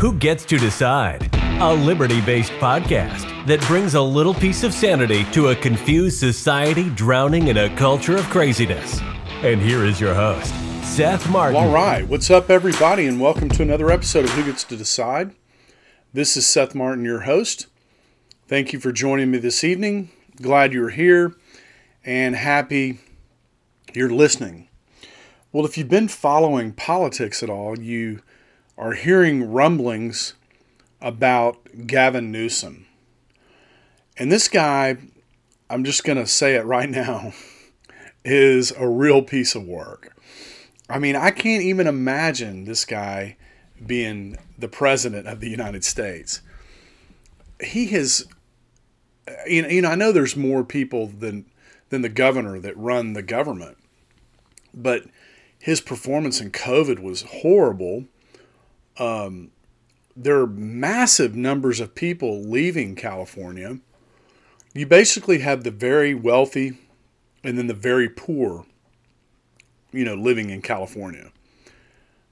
Who Gets to Decide? A liberty based podcast that brings a little piece of sanity to a confused society drowning in a culture of craziness. And here is your host, Seth Martin. All right. What's up, everybody, and welcome to another episode of Who Gets to Decide. This is Seth Martin, your host. Thank you for joining me this evening. Glad you're here and happy you're listening. Well, if you've been following politics at all, you are hearing rumblings about Gavin Newsom. And this guy, I'm just going to say it right now, is a real piece of work. I mean, I can't even imagine this guy being the president of the United States. He has, you know, I know there's more people than than the governor that run the government, but his performance in COVID was horrible um, there are massive numbers of people leaving California. You basically have the very wealthy and then the very poor, you know, living in California,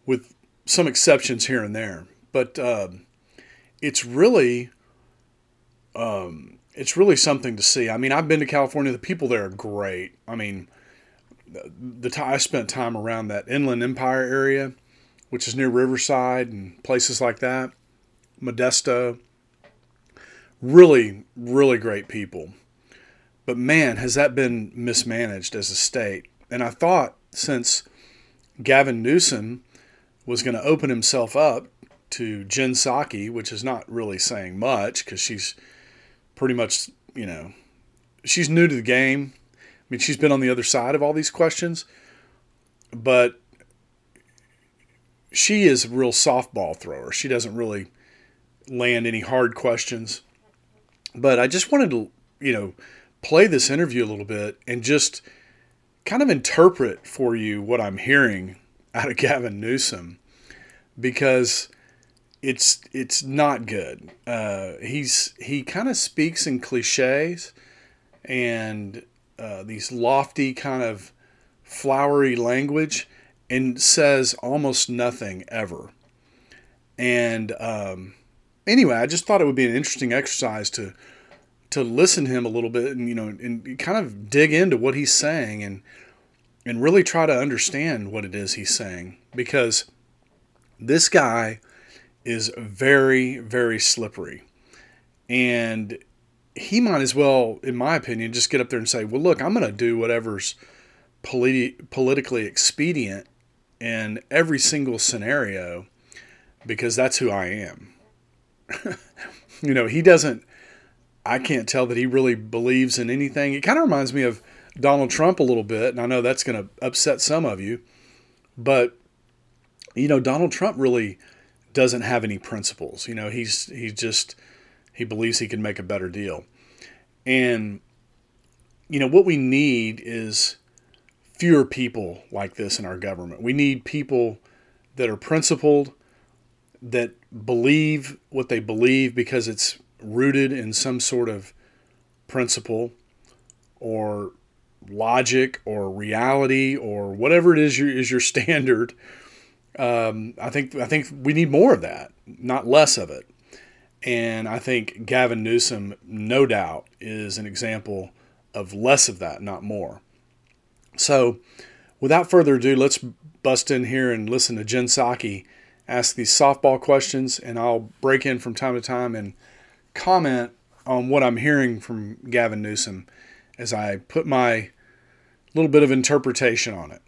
with some exceptions here and there. But uh, it's really, um, it's really something to see. I mean, I've been to California. The people there are great. I mean, the, the t- I spent time around that Inland Empire area which is near Riverside and places like that, Modesto. Really, really great people. But man, has that been mismanaged as a state. And I thought since Gavin Newsom was going to open himself up to Jen Psaki, which is not really saying much because she's pretty much, you know, she's new to the game. I mean, she's been on the other side of all these questions, but she is a real softball thrower. She doesn't really land any hard questions. But I just wanted to, you know, play this interview a little bit and just kind of interpret for you what I'm hearing out of Gavin Newsom because it's it's not good. Uh, he's he kind of speaks in cliches and uh, these lofty kind of flowery language and says almost nothing ever. And um, anyway, I just thought it would be an interesting exercise to to listen to him a little bit and you know and kind of dig into what he's saying and and really try to understand what it is he's saying because this guy is very very slippery and he might as well in my opinion just get up there and say well look i'm going to do whatever's politi- politically expedient in every single scenario because that's who I am. you know, he doesn't, I can't tell that he really believes in anything. It kind of reminds me of Donald Trump a little bit, and I know that's going to upset some of you, but, you know, Donald Trump really doesn't have any principles. You know, he's, he's just, he believes he can make a better deal. And, you know, what we need is fewer people like this in our government. We need people that are principled, that believe what they believe because it's rooted in some sort of principle or logic or reality or whatever it is your, is your standard. Um, I think I think we need more of that, not less of it. And I think Gavin Newsom, no doubt, is an example of less of that, not more. So, without further ado, let's bust in here and listen to Jen Psaki ask these softball questions, and I'll break in from time to time and comment on what I'm hearing from Gavin Newsom as I put my little bit of interpretation on it.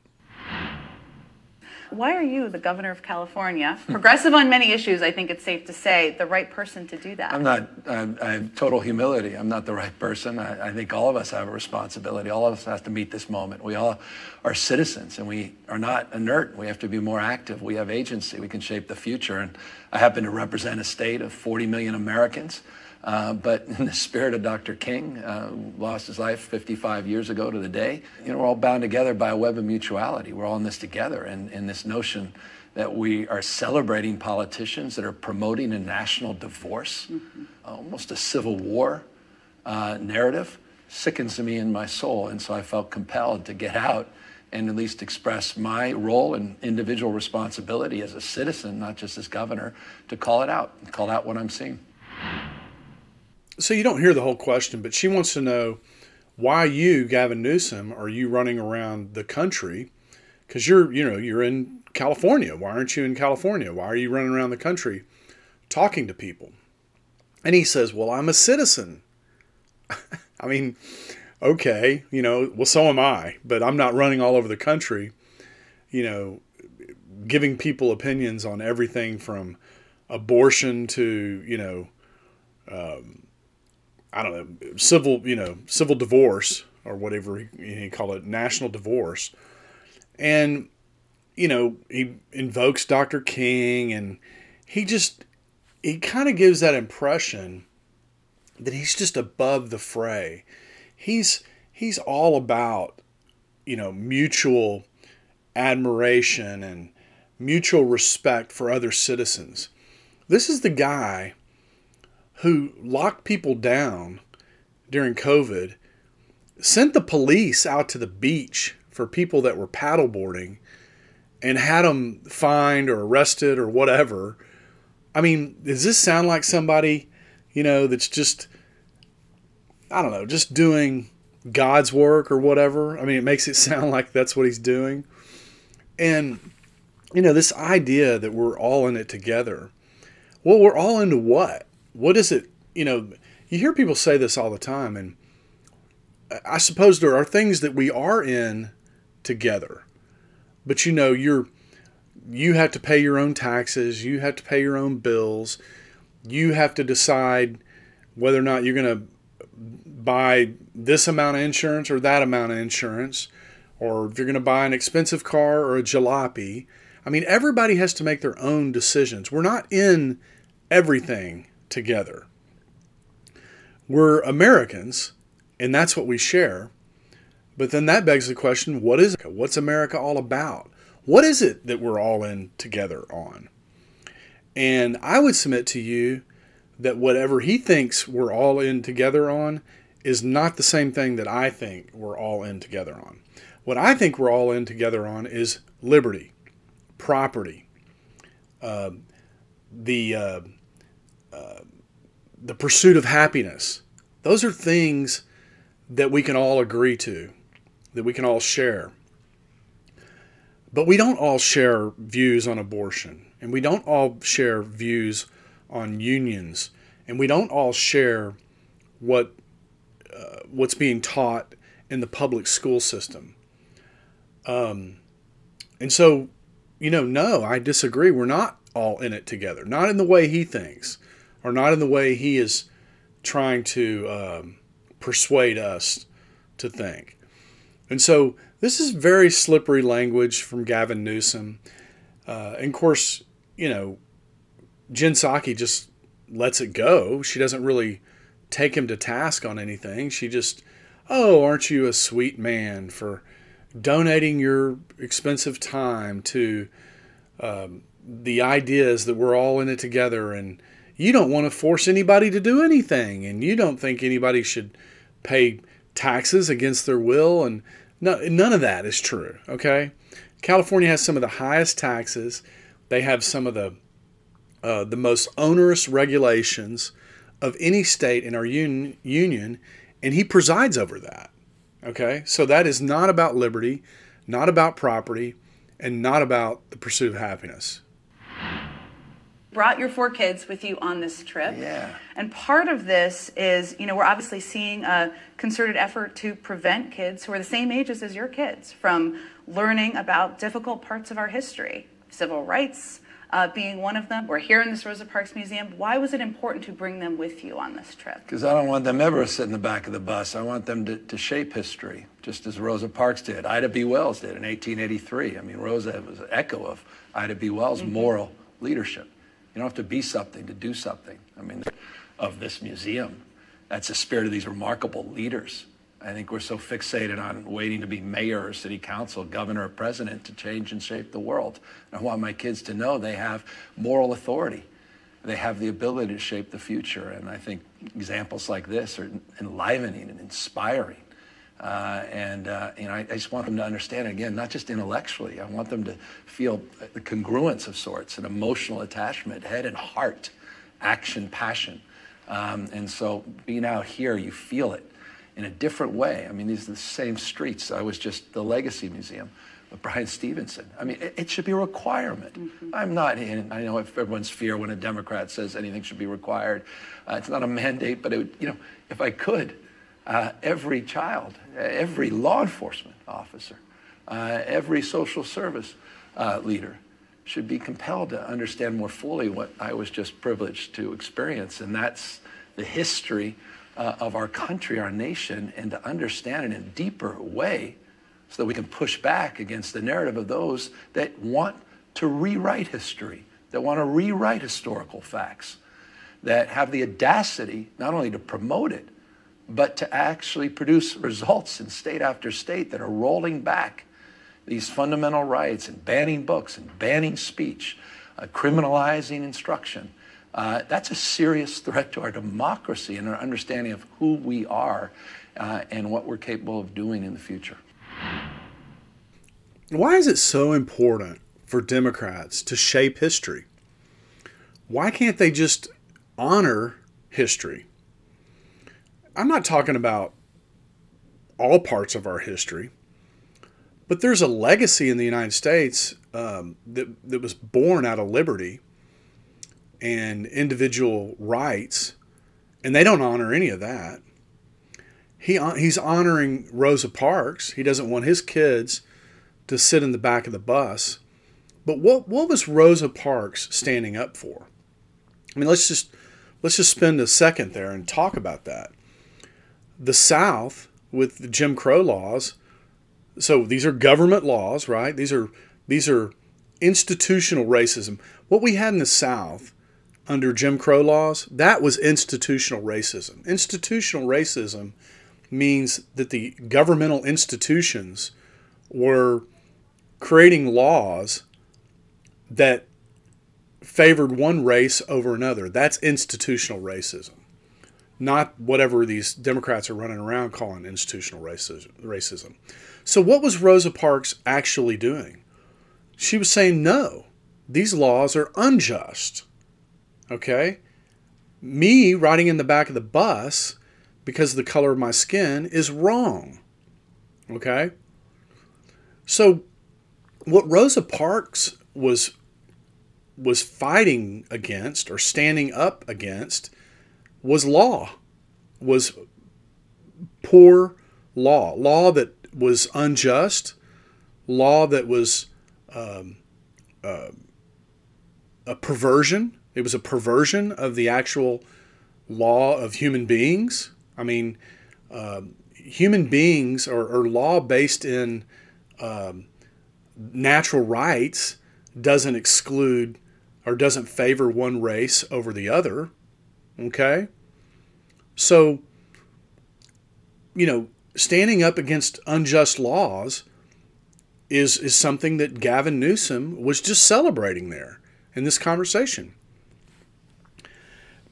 Why are you, the governor of California, progressive on many issues, I think it's safe to say, the right person to do that? I'm not, I'm, I have total humility. I'm not the right person. I, I think all of us have a responsibility. All of us have to meet this moment. We all are citizens and we are not inert. We have to be more active. We have agency. We can shape the future. And I happen to represent a state of 40 million Americans. Uh, but in the spirit of Dr. King, uh, lost his life 55 years ago to the day, you know, we're all bound together by a web of mutuality. We're all in this together, and, in this notion that we are celebrating politicians that are promoting a national divorce, mm-hmm. almost a civil war uh, narrative, sickens me in my soul. And so I felt compelled to get out and at least express my role and individual responsibility as a citizen, not just as governor, to call it out, call out what I'm seeing. So you don't hear the whole question, but she wants to know why you, Gavin Newsom, are you running around the country? Because you're, you know, you're in California. Why aren't you in California? Why are you running around the country talking to people? And he says, Well, I'm a citizen. I mean, okay, you know, well, so am I, but I'm not running all over the country, you know, giving people opinions on everything from abortion to, you know, um, I don't know, civil, you know, civil divorce or whatever he, he call it, national divorce. And, you know, he invokes Dr. King and he just, he kind of gives that impression that he's just above the fray. He's he's all about you know mutual admiration and mutual respect for other citizens. This is the guy who locked people down during COVID, sent the police out to the beach for people that were paddleboarding and had them fined or arrested or whatever. I mean, does this sound like somebody, you know, that's just I don't know, just doing God's work or whatever. I mean, it makes it sound like that's what he's doing. And, you know, this idea that we're all in it together. Well, we're all into what? What is it? You know, you hear people say this all the time. And I suppose there are things that we are in together. But, you know, you're. You have to pay your own taxes. You have to pay your own bills. You have to decide whether or not you're going to buy this amount of insurance or that amount of insurance, or if you're going to buy an expensive car or a jalopy. I mean, everybody has to make their own decisions. We're not in everything together. We're Americans, and that's what we share. But then that begs the question what is it? What's America all about? What is it that we're all in together on? And I would submit to you that whatever he thinks we're all in together on is not the same thing that I think we're all in together on. What I think we're all in together on is liberty, property, uh, the uh, the pursuit of happiness. Those are things that we can all agree to, that we can all share. But we don't all share views on abortion, and we don't all share views on unions, and we don't all share what uh, what's being taught in the public school system. Um, and so, you know, no, I disagree. We're not all in it together. Not in the way he thinks, or not in the way he is trying to um, persuade us to think. And so, this is very slippery language from Gavin Newsom. Uh, and of course, you know, Jen Psaki just lets it go. She doesn't really take him to task on anything. She just, oh, aren't you a sweet man for donating your expensive time to um, the ideas that we're all in it together and you don't want to force anybody to do anything and you don't think anybody should pay taxes against their will and no, none of that is true okay california has some of the highest taxes they have some of the uh, the most onerous regulations of any state in our un- union, and he presides over that. Okay? So that is not about liberty, not about property, and not about the pursuit of happiness. Brought your four kids with you on this trip. Yeah. And part of this is, you know, we're obviously seeing a concerted effort to prevent kids who are the same ages as your kids from learning about difficult parts of our history, civil rights, uh, being one of them. We're here in this Rosa Parks Museum. Why was it important to bring them with you on this trip? Because I don't want them ever to sit in the back of the bus. I want them to, to shape history, just as Rosa Parks did. Ida B. Wells did in 1883. I mean, Rosa was an echo of Ida B. Wells' mm-hmm. moral leadership. You don't have to be something to do something. I mean, of this museum. That's the spirit of these remarkable leaders. I think we're so fixated on waiting to be mayor or city council, governor or president to change and shape the world. I want my kids to know they have moral authority. They have the ability to shape the future. And I think examples like this are enlivening and inspiring. Uh, and uh, you know, I, I, just want them to understand it again, not just intellectually. I want them to feel the congruence of sorts, an emotional attachment, head and heart, action, passion. Um, and so, being out here, you feel it in a different way. I mean, these are the same streets. I was just the Legacy Museum with Bryan Stevenson. I mean, it, it should be a requirement. Mm-hmm. I'm not in. I know everyone's fear when a Democrat says anything should be required. Uh, it's not a mandate, but it would, you know, if I could uh, every child, every law enforcement officer, uh, every social service uh, leader should be compelled to understand more fully what I was just privileged to experience, and that's the history uh, of our country, our nation, and to understand it in a deeper way so that we can push back against the narrative of those that want to rewrite history, that want to rewrite historical facts, that have the audacity not only to promote it, but to actually produce results in state after state that are rolling back these fundamental rights and banning books and banning speech, uh, criminalizing instruction. Uh, that's a serious threat to our democracy and our understanding of who we are uh, and what we're capable of doing in the future. Why is it so important for Democrats to shape history? Why can't they just honor history? I'm not talking about all parts of our history, but there's a legacy in the United States um, that, that was born out of liberty and individual rights, and they don't honor any of that. He, he's honoring Rosa Parks. He doesn't want his kids to sit in the back of the bus. But what, what was Rosa Parks standing up for? I mean, let's just let's just spend a second there and talk about that the South with the Jim Crow laws. So these are government laws, right? These are these are institutional racism. What we had in the South under Jim Crow laws, that was institutional racism. Institutional racism means that the governmental institutions were creating laws that favored one race over another. That's institutional racism not whatever these Democrats are running around calling institutional racism. So, what was Rosa Parks actually doing? She was saying, no, these laws are unjust. Okay? Me riding in the back of the bus because of the color of my skin is wrong. Okay? So, what Rosa Parks was was fighting against or standing up against was law, was poor law, law that was unjust, law that was um, uh, a perversion. It was a perversion of the actual law of human beings. I mean, uh, human beings or, are law based in um, natural rights doesn't exclude or doesn't favor one race over the other. Okay? So, you know, standing up against unjust laws is is something that Gavin Newsom was just celebrating there in this conversation.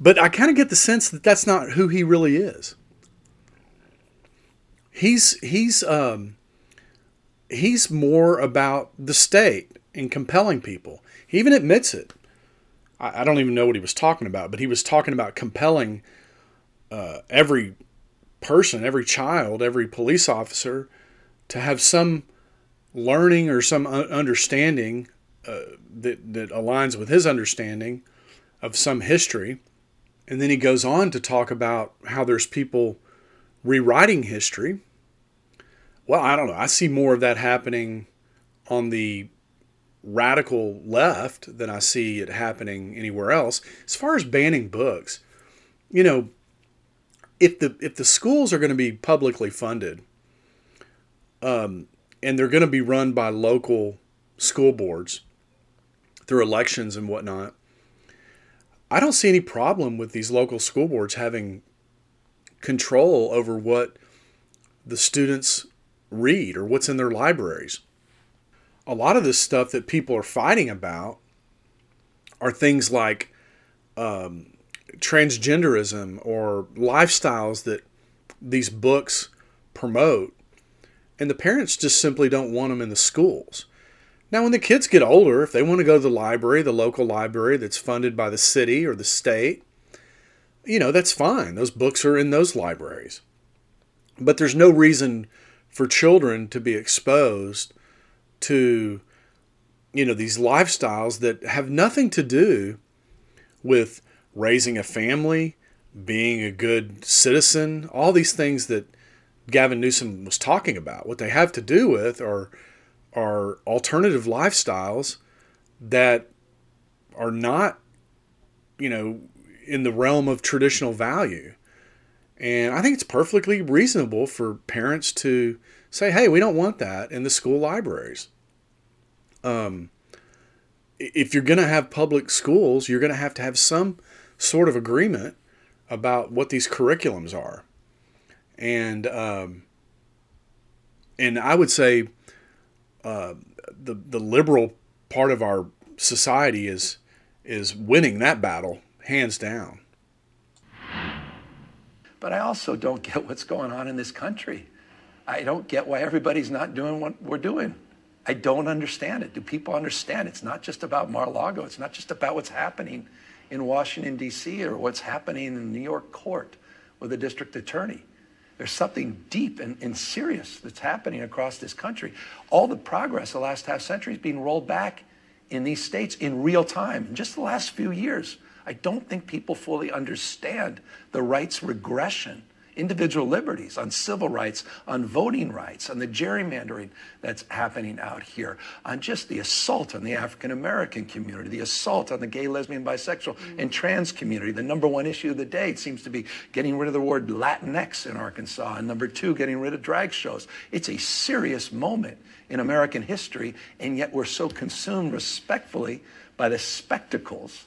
But I kind of get the sense that that's not who he really is. He's he's um, he's more about the state and compelling people. He even admits it. I, I don't even know what he was talking about, but he was talking about compelling uh, every person, every child, every police officer to have some learning or some understanding uh, that, that aligns with his understanding of some history. And then he goes on to talk about how there's people rewriting history. Well, I don't know. I see more of that happening on the radical left than I see it happening anywhere else. As far as banning books, you know, if the if the schools are going to be publicly funded, um, and they're going to be run by local school boards through elections and whatnot, I don't see any problem with these local school boards having control over what the students read or what's in their libraries. A lot of this stuff that people are fighting about are things like um, transgenderism or lifestyles that these books promote and the parents just simply don't want them in the schools. Now, when the kids get older, if they want to go to the library, the local library that's funded by the city or the state, you know, that's fine. Those books are in those libraries. But there's no reason for children to be exposed to, you know, these lifestyles that have nothing to do with raising a family, being a good citizen, all these things that Gavin Newsom was talking about. What they have to do with are are alternative lifestyles that are not, you know, in the realm of traditional value. And I think it's perfectly reasonable for parents to say, hey, we don't want that in the school libraries. Um, if you're going to have public schools, you're going to have to have some sort of agreement about what these curriculums are. And um, and I would say uh, the the liberal part of our society is is winning that battle hands down. But I also don't get what's going on in this country. I don't get why everybody's not doing what we're doing. I don't understand it. Do people understand? It's not just about Mar-a-Lago. It's not just about what's happening in Washington, D.C., or what's happening in New York court with the district attorney. There's something deep and, and serious that's happening across this country. All the progress the last half century is being rolled back in these states in real time. In just the last few years, I don't think people fully understand the rights regression individual liberties, on civil rights, on voting rights, on the gerrymandering that's happening out here, on just the assault on the African American community, the assault on the gay, lesbian, bisexual, mm-hmm. and trans community. The number one issue of the day seems to be getting rid of the word Latinx in Arkansas, and number two, getting rid of drag shows. It's a serious moment in American history, and yet we're so consumed respectfully by the spectacles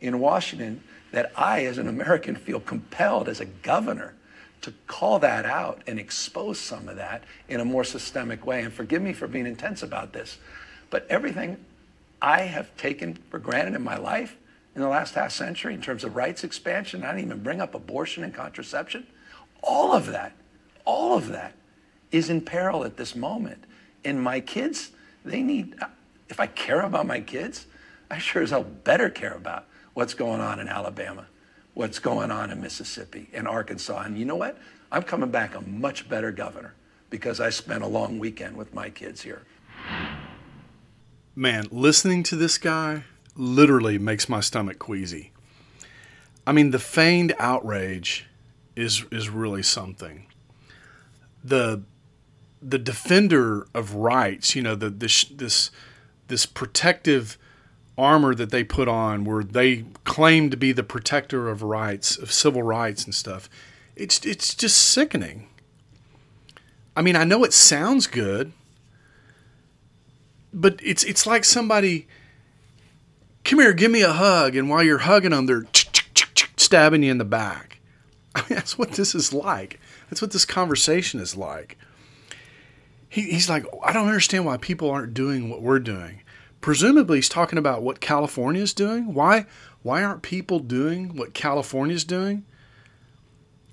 in Washington that I, as an American, feel compelled as a governor to call that out and expose some of that in a more systemic way. And forgive me for being intense about this, but everything I have taken for granted in my life in the last half century in terms of rights expansion, I didn't even bring up abortion and contraception, all of that, all of that is in peril at this moment. And my kids, they need, if I care about my kids, I sure as hell better care about what's going on in Alabama what's going on in Mississippi and Arkansas. And you know what? I'm coming back a much better governor because I spent a long weekend with my kids here. Man, listening to this guy literally makes my stomach queasy. I mean, the feigned outrage is is really something. The the defender of rights, you know, the this this this protective armor that they put on where they claim to be the protector of rights, of civil rights and stuff. It's it's just sickening. I mean, I know it sounds good, but it's it's like somebody come here, give me a hug, and while you're hugging them, they're stabbing you in the back. I mean, that's what this is like. That's what this conversation is like. He, he's like, I don't understand why people aren't doing what we're doing presumably he's talking about what California is doing. Why why aren't people doing what California is doing?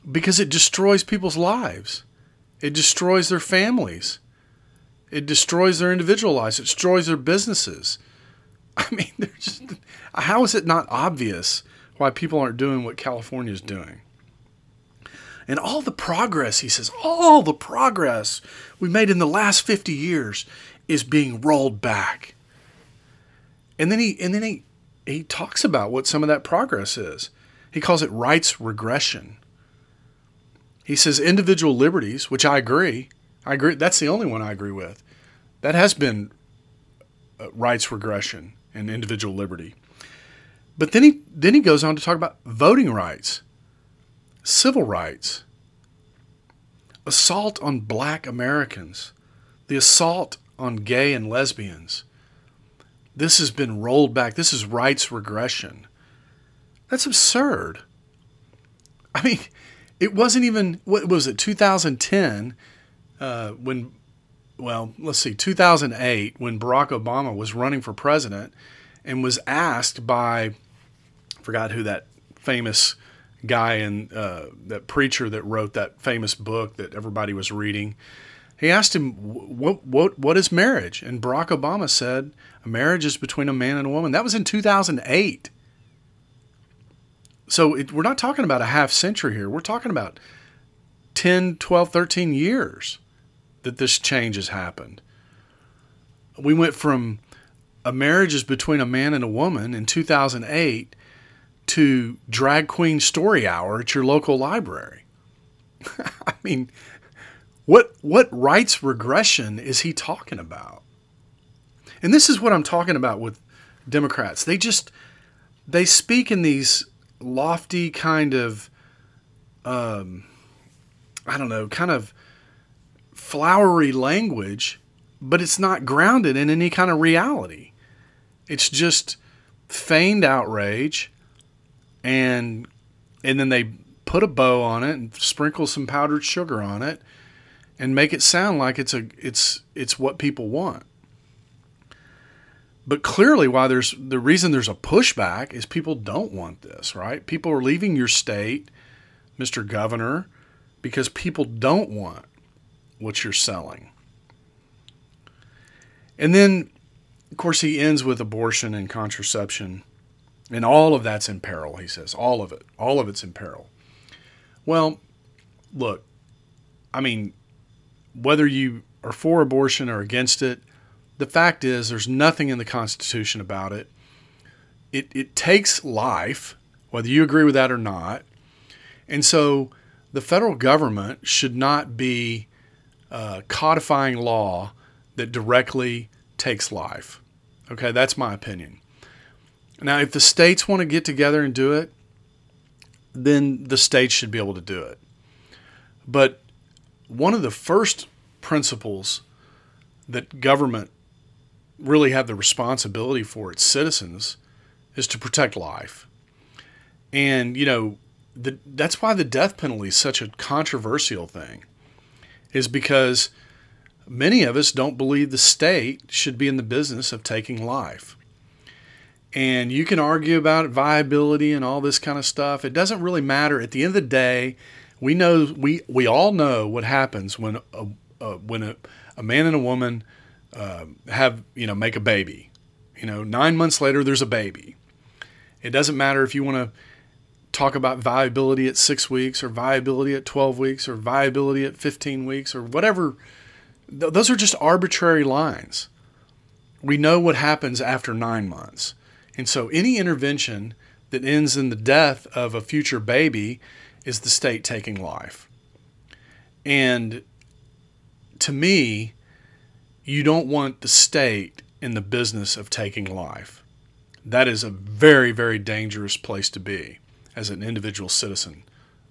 Because it destroys people's lives. It destroys their families. It destroys their individual lives. It destroys their businesses. I mean, just, how is it not obvious why people aren't doing what California is doing? And all the progress, he says, all the progress we made in the last 50 years is being rolled back. And then he and then he he talks about what some of that progress is. He calls it rights regression. He says individual liberties, which I agree. I agree. That's the only one I agree with. That has been uh, rights regression and individual liberty. But then he then he goes on to talk about voting rights, civil rights, assault on black Americans, the assault on gay and lesbians, this has been rolled back. This is rights regression. That's absurd. I mean, it wasn't even, what was it, 2010, uh, when, well, let's see, 2008, when Barack Obama was running for president and was asked by, I forgot who that famous guy and uh, that preacher that wrote that famous book that everybody was reading. He asked him, "What what what is marriage?" And Barack Obama said, "A marriage is between a man and a woman." That was in 2008. So it, we're not talking about a half century here. We're talking about 10, 12, 13 years that this change has happened. We went from a marriage is between a man and a woman in 2008 to drag queen story hour at your local library. I mean, what what rights regression is he talking about? And this is what I'm talking about with Democrats. They just they speak in these lofty kind of um, I don't know, kind of flowery language, but it's not grounded in any kind of reality. It's just feigned outrage and and then they put a bow on it and sprinkle some powdered sugar on it and make it sound like it's a it's it's what people want. But clearly why there's the reason there's a pushback is people don't want this, right? People are leaving your state, Mr. Governor, because people don't want what you're selling. And then of course he ends with abortion and contraception and all of that's in peril, he says. All of it. All of it's in peril. Well, look, I mean, whether you are for abortion or against it, the fact is there's nothing in the Constitution about it. It, it takes life, whether you agree with that or not. And so the federal government should not be uh, codifying law that directly takes life. Okay, that's my opinion. Now, if the states want to get together and do it, then the states should be able to do it. But one of the first principles that government really have the responsibility for its citizens is to protect life. And, you know, the, that's why the death penalty is such a controversial thing, is because many of us don't believe the state should be in the business of taking life. And you can argue about viability and all this kind of stuff. It doesn't really matter. At the end of the day, we know we we all know what happens when a, when a, a man and a woman uh, have you know make a baby. You know, nine months later, there's a baby. It doesn't matter if you want to talk about viability at six weeks or viability at 12 weeks or viability at 15 weeks or whatever. Th- those are just arbitrary lines. We know what happens after nine months. And so any intervention that ends in the death of a future baby is the state taking life. And to me, you don't want the state in the business of taking life. That is a very, very dangerous place to be as an individual citizen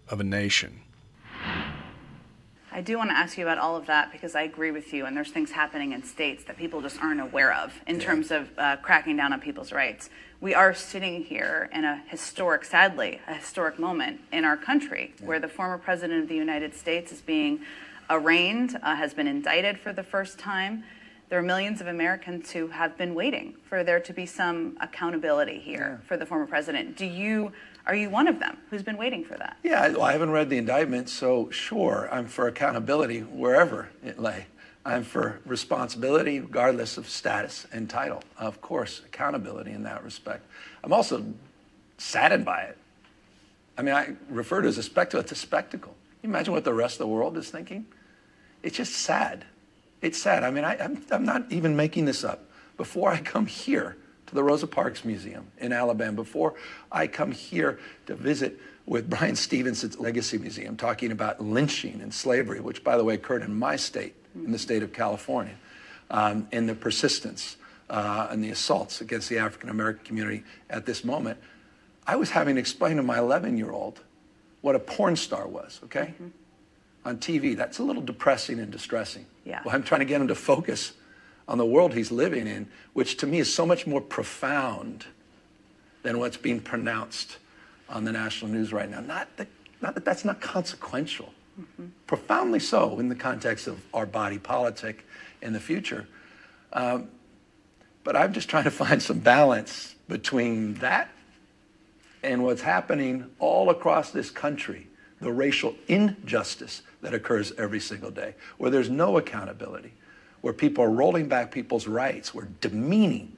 of a nation. I do want to ask you about all of that because I agree with you, and there's things happening in states that people just aren't aware of in yeah. terms of uh, cracking down on people's rights. We are sitting here in a historic, sadly, a historic moment in our country yeah. where the former president of the United States is being arraigned, uh, has been indicted for the first time. There are millions of Americans who have been waiting for there to be some accountability here yeah. for the former president. Do you are you one of them who's been waiting for that? Yeah, well, I haven't read the indictment, so sure, I'm for accountability wherever it lay. I'm for responsibility regardless of status and title. Of course, accountability in that respect. I'm also saddened by it. I mean, I refer to it as a spectacle. It's a spectacle. You imagine what the rest of the world is thinking? It's just sad. It's sad. I mean, I, I'm, I'm not even making this up. Before I come here, to the Rosa Parks Museum in Alabama before I come here to visit with Bryan Stevenson's Legacy Museum, talking about lynching and slavery, which, by the way, occurred in my state, in the state of California, um, and the persistence uh, and the assaults against the African American community at this moment. I was having to explain to my 11 year old what a porn star was, okay? Mm-hmm. On TV. That's a little depressing and distressing. Yeah. Well, I'm trying to get him to focus on the world he's living in, which to me is so much more profound than what's being pronounced on the national news right now. Not that, not that that's not consequential, mm-hmm. profoundly so in the context of our body politic in the future. Um, but I'm just trying to find some balance between that and what's happening all across this country the racial injustice that occurs every single day, where there's no accountability, where people are rolling back people's rights, where demeaning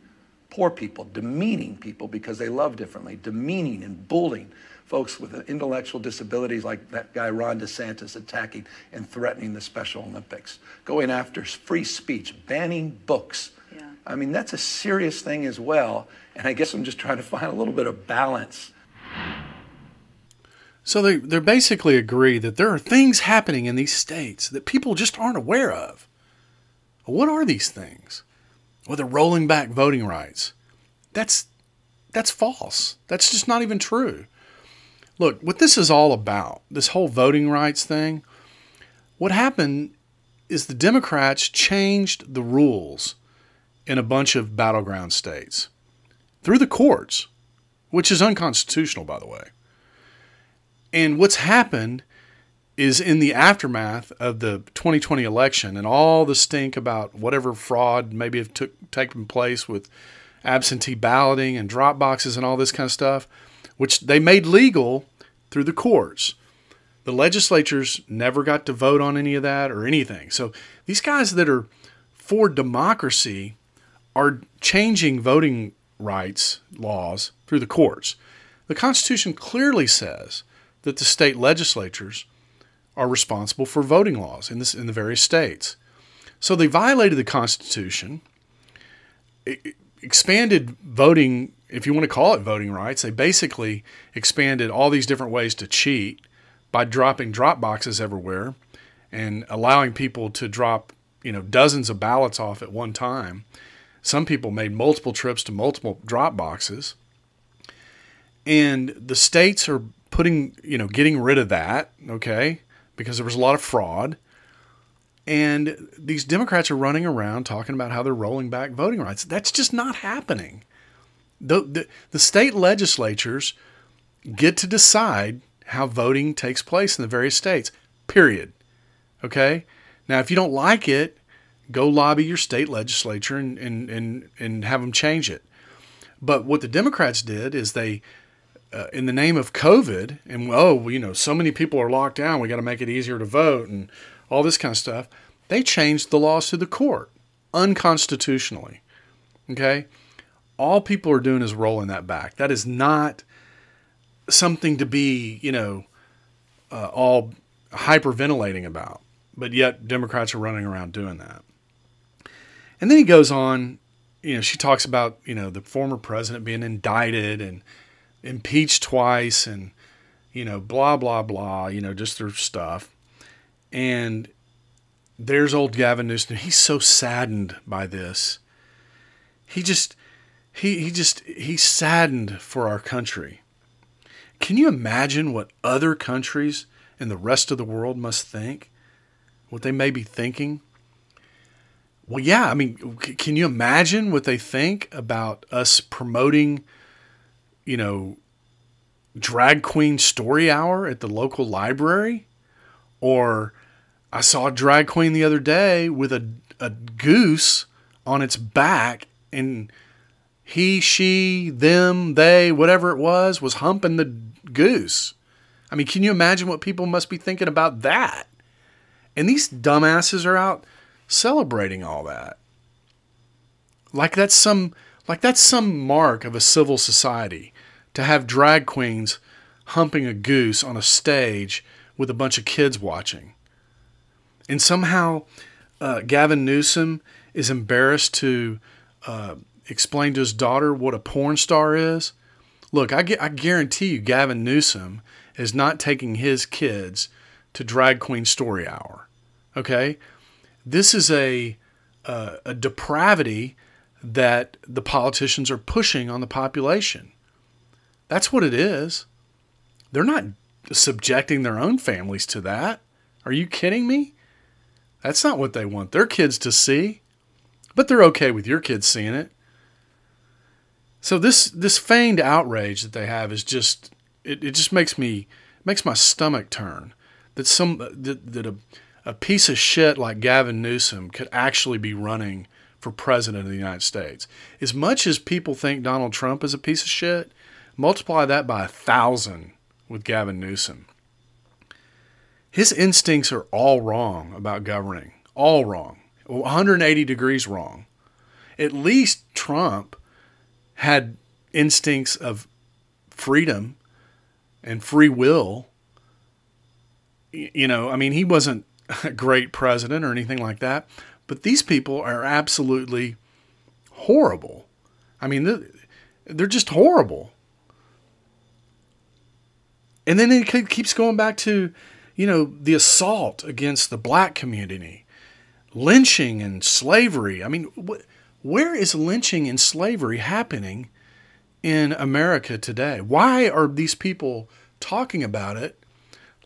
poor people, demeaning people because they love differently, demeaning and bullying folks with intellectual disabilities like that guy Ron DeSantis attacking and threatening the Special Olympics, going after free speech, banning books. Yeah. I mean, that's a serious thing as well. And I guess I'm just trying to find a little bit of balance. So they, they basically agree that there are things happening in these states that people just aren't aware of. What are these things? Well, they're rolling back voting rights. That's that's false. That's just not even true. Look, what this is all about, this whole voting rights thing, what happened is the Democrats changed the rules in a bunch of battleground states through the courts, which is unconstitutional, by the way. And what's happened is in the aftermath of the 2020 election and all the stink about whatever fraud maybe have took taken place with absentee balloting and drop boxes and all this kind of stuff which they made legal through the courts. The legislatures never got to vote on any of that or anything. So these guys that are for democracy are changing voting rights laws through the courts. The Constitution clearly says that the state legislatures are responsible for voting laws in, this, in the various states. So they violated the Constitution, expanded voting if you want to call it voting rights, they basically expanded all these different ways to cheat by dropping drop boxes everywhere and allowing people to drop, you know, dozens of ballots off at one time. Some people made multiple trips to multiple drop boxes. And the states are putting, you know, getting rid of that, okay? Because there was a lot of fraud. And these Democrats are running around talking about how they're rolling back voting rights. That's just not happening. The, the, the state legislatures get to decide how voting takes place in the various states, period. Okay? Now, if you don't like it, go lobby your state legislature and, and, and, and have them change it. But what the Democrats did is they, uh, in the name of COVID, and oh, you know, so many people are locked down, we got to make it easier to vote and all this kind of stuff, they changed the laws to the court unconstitutionally. Okay? all people are doing is rolling that back. That is not something to be, you know, uh, all hyperventilating about. But yet, Democrats are running around doing that. And then he goes on, you know, she talks about, you know, the former president being indicted and impeached twice and, you know, blah, blah, blah, you know, just their stuff. And there's old Gavin Newsom. He's so saddened by this. He just, he, he just he's saddened for our country. Can you imagine what other countries and the rest of the world must think? What they may be thinking? Well, yeah, I mean, can you imagine what they think about us promoting, you know, drag queen story hour at the local library? Or I saw a drag queen the other day with a, a goose on its back and he, she, them, they, whatever it was, was humping the goose. I mean, can you imagine what people must be thinking about that? And these dumbasses are out celebrating all that. Like that's some like that's some mark of a civil society to have drag queens humping a goose on a stage with a bunch of kids watching. And somehow uh, Gavin Newsom is embarrassed to uh, explain to his daughter what a porn star is? Look, I, I guarantee you, Gavin Newsom is not taking his kids to Drag Queen Story Hour. Okay? This is a, uh, a depravity that the politicians are pushing on the population. That's what it is. They're not subjecting their own families to that. Are you kidding me? That's not what they want their kids to see. But they're okay with your kids seeing it. So this this feigned outrage that they have is just it, it just makes me makes my stomach turn that some that, that a, a piece of shit like Gavin Newsom could actually be running for president of the United States. As much as people think Donald Trump is a piece of shit, multiply that by a thousand with Gavin Newsom. his instincts are all wrong about governing, all wrong, 180 degrees wrong. At least Trump had instincts of freedom and free will. You know, I mean, he wasn't a great president or anything like that, but these people are absolutely horrible. I mean, they're just horrible. And then it keeps going back to, you know, the assault against the black community, lynching and slavery. I mean, where is lynching and slavery happening in America today? Why are these people talking about it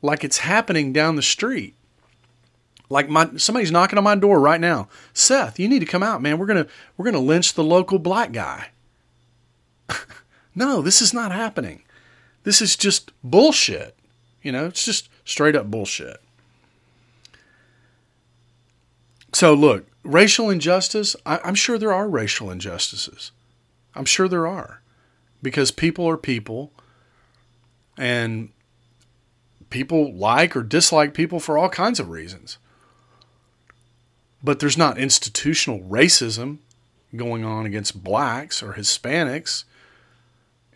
like it's happening down the street? Like my somebody's knocking on my door right now. Seth, you need to come out, man. We're gonna we're gonna lynch the local black guy. no, this is not happening. This is just bullshit. You know, it's just straight up bullshit. So, look, racial injustice, I, am sure there are racial injustices. I'm sure there are. Because people are people, and people like or dislike people for all kinds of reasons. But there's not institutional racism going on against blacks or Hispanics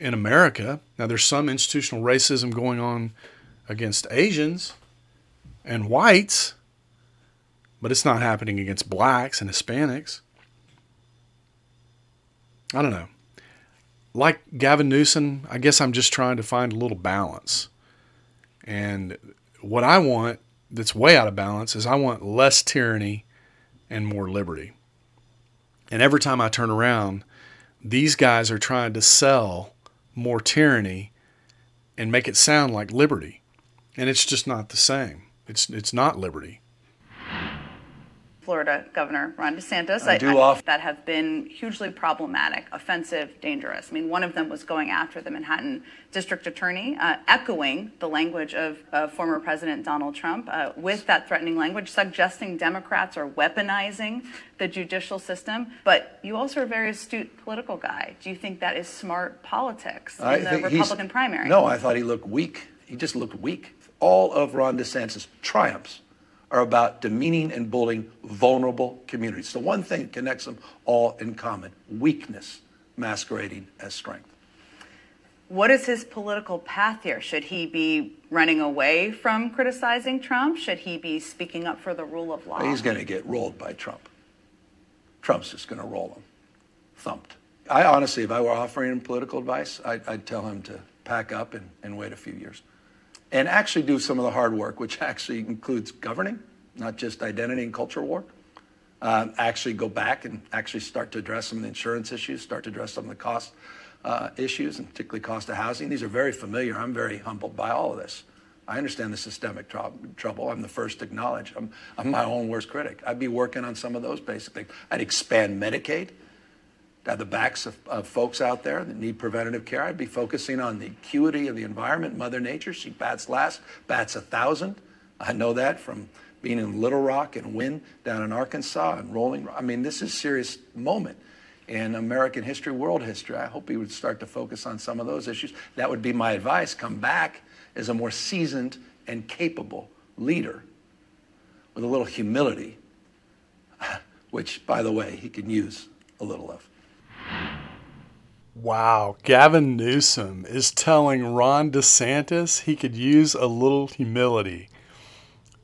in America. Now, there's some institutional racism going on against Asians and whites, but it's not happening against blacks and Hispanics. I don't know. Like Gavin Newsom, I guess I'm just trying to find a little balance. And what I want that's way out of balance is I want less tyranny and more liberty. And every time I turn around, these guys are trying to sell more tyranny and make it sound like liberty. And it's just not the same. It's, it's not liberty. Florida Governor Ron DeSantis I, do I, off- that have been hugely problematic, offensive, dangerous. I mean, one of them was going after the Manhattan District Attorney, uh, echoing the language of uh, former President Donald Trump uh, with that threatening language, suggesting Democrats are weaponizing the judicial system. But you also are a very astute political guy. Do you think that is smart politics in I the Republican primary? No, I thought he looked weak. He just looked weak. All of Ron DeSantis' triumphs are about demeaning and bullying vulnerable communities. The one thing that connects them all in common weakness masquerading as strength. What is his political path here? Should he be running away from criticizing Trump? Should he be speaking up for the rule of law? He's going to get rolled by Trump. Trump's just going to roll him, thumped. I honestly, if I were offering him political advice, I'd, I'd tell him to pack up and, and wait a few years and actually do some of the hard work, which actually includes governing, not just identity and culture work. Um, actually go back and actually start to address some of the insurance issues, start to address some of the cost uh, issues, and particularly cost of housing. These are very familiar. I'm very humbled by all of this. I understand the systemic tr- trouble. I'm the first to acknowledge. I'm, I'm my own worst critic. I'd be working on some of those basic things. I'd expand Medicaid the backs of, of, folks out there that need preventative care. I'd be focusing on the acuity of the environment, Mother Nature. She bats last, bats a thousand. I know that from being in Little Rock and Wynne down in Arkansas and Rolling. I mean, this is a serious moment in American history, world history. I hope he would start to focus on some of those issues. That would be my advice. Come back as a more seasoned and capable leader with a little humility, which, by the way, he can use a little of. Wow, Gavin Newsom is telling Ron DeSantis he could use a little humility.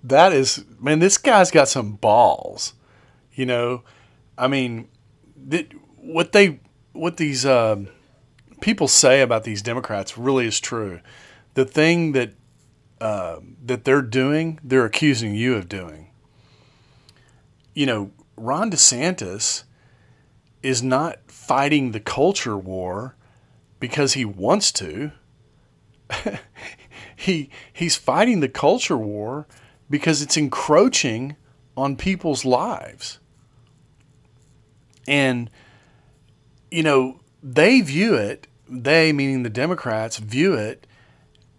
That is, man, this guy's got some balls. You know, I mean, th- what they, what these uh, people say about these Democrats really is true. The thing that uh, that they're doing, they're accusing you of doing. You know, Ron DeSantis is not fighting the culture war because he wants to. he he's fighting the culture war because it's encroaching on people's lives. And you know, they view it, they meaning the Democrats view it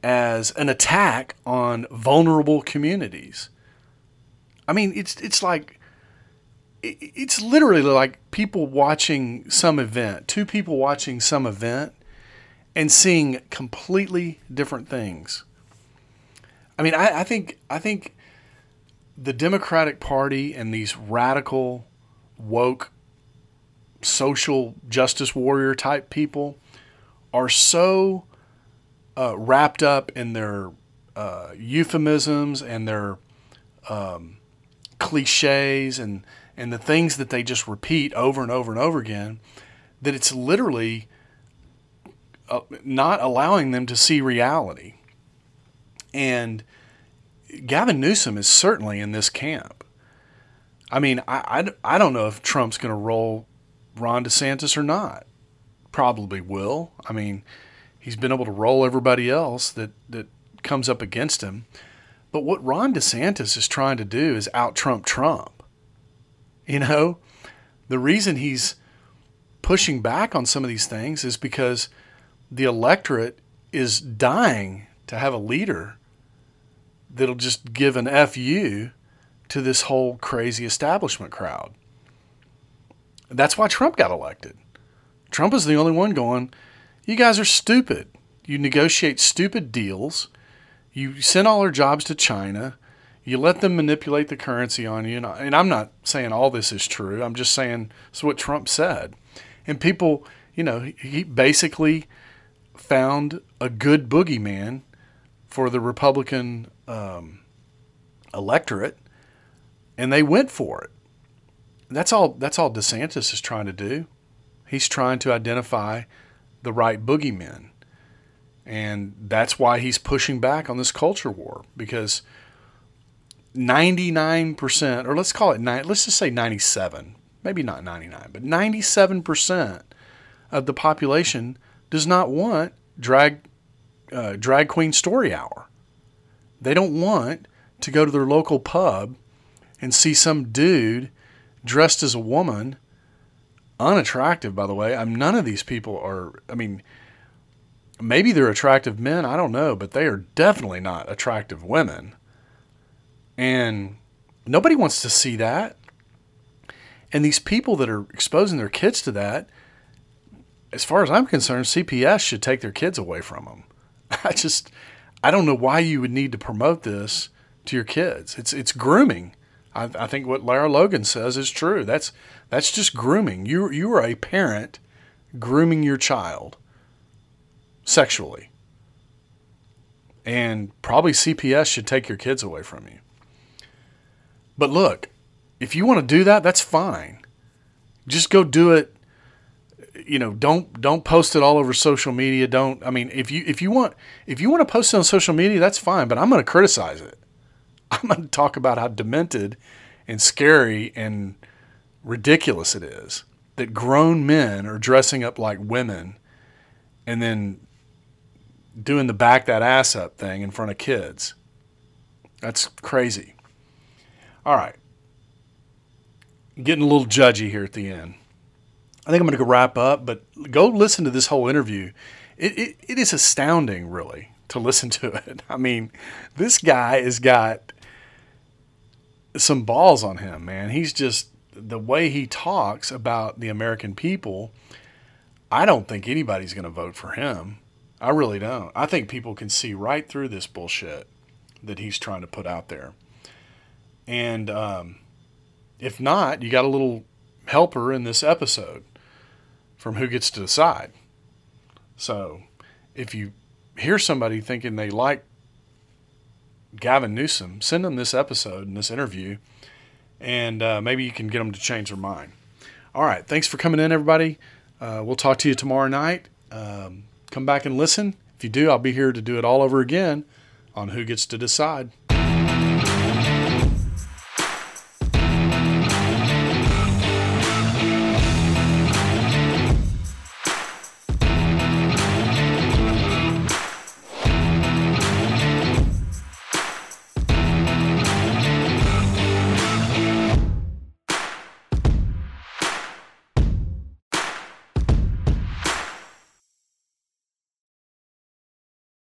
as an attack on vulnerable communities. I mean, it's it's like it's literally like people watching some event, two people watching some event and seeing completely different things. I mean, I, I think I think the Democratic Party and these radical, woke, social justice warrior type people are so uh, wrapped up in their uh, euphemisms and their um, cliches and and the things that they just repeat over and over and over again that it's literally uh, not allowing them to see reality. And Gavin Newsom is certainly in this camp. I mean, I, I, I don't know if Trump's going to roll Ron DeSantis or not. Probably will. I mean, he's been able to roll everybody else that, that comes up against him. But what Ron DeSantis is trying to do is out Trump Trump. You know, the reason he's pushing back on some of these things is because the electorate is dying to have a leader that'll just give an FU to this whole crazy establishment crowd. That's why Trump got elected. Trump is the only one going, You guys are stupid. You negotiate stupid deals. You send all our jobs to China. You let them manipulate the currency on you. And I'm not saying all this is true. I'm just saying it's what Trump said. And people, you know, he basically found a good boogeyman for the Republican um, electorate, and they went for it. That's all. That's all DeSantis is trying to do. He's trying to identify the right boogeymen, and that's why he's pushing back on this culture war because 99%, or let's call it nine, let's just say 97, maybe not 99, but 97% of the population does not want drag uh, drag queen story hour. They don't want to go to their local pub and see some dude dressed as a woman, unattractive, by the way. I'm none of these people are. I mean, maybe they're attractive men. I don't know, but they are definitely not attractive women. And nobody wants to see that. And these people that are exposing their kids to that, as far as I'm concerned, CPS should take their kids away from them. I just, I don't know why you would need to promote this to your kids. It's it's grooming. I, I think what Lara Logan says is true. That's that's just grooming. You you are a parent grooming your child sexually, and probably CPS should take your kids away from you. But look, if you want to do that, that's fine. Just go do it. You know don't don't post it all over social media. Don't i mean if you if you want if you want to post it on social media that's fine but i'm going to criticize it. I'm going to talk about how demented and scary and ridiculous it is that grown men are dressing up like women and then doing the back that ass up thing in front of kids. That's crazy all right getting a little judgy here at the end I think I'm going to go wrap up, but go listen to this whole interview. It, it, it is astounding, really, to listen to it. I mean, this guy has got some balls on him, man. He's just the way he talks about the American people. I don't think anybody's going to vote for him. I really don't. I think people can see right through this bullshit that he's trying to put out there. And um, if not, you got a little helper in this episode from who gets to decide. So if you hear somebody thinking they like Gavin Newsom, send them this episode and this interview, and uh, maybe you can get them to change their mind. All right. Thanks for coming in, everybody. Uh, we'll talk to you tomorrow night. Um, come back and listen. If you do, I'll be here to do it all over again on Who Gets to Decide.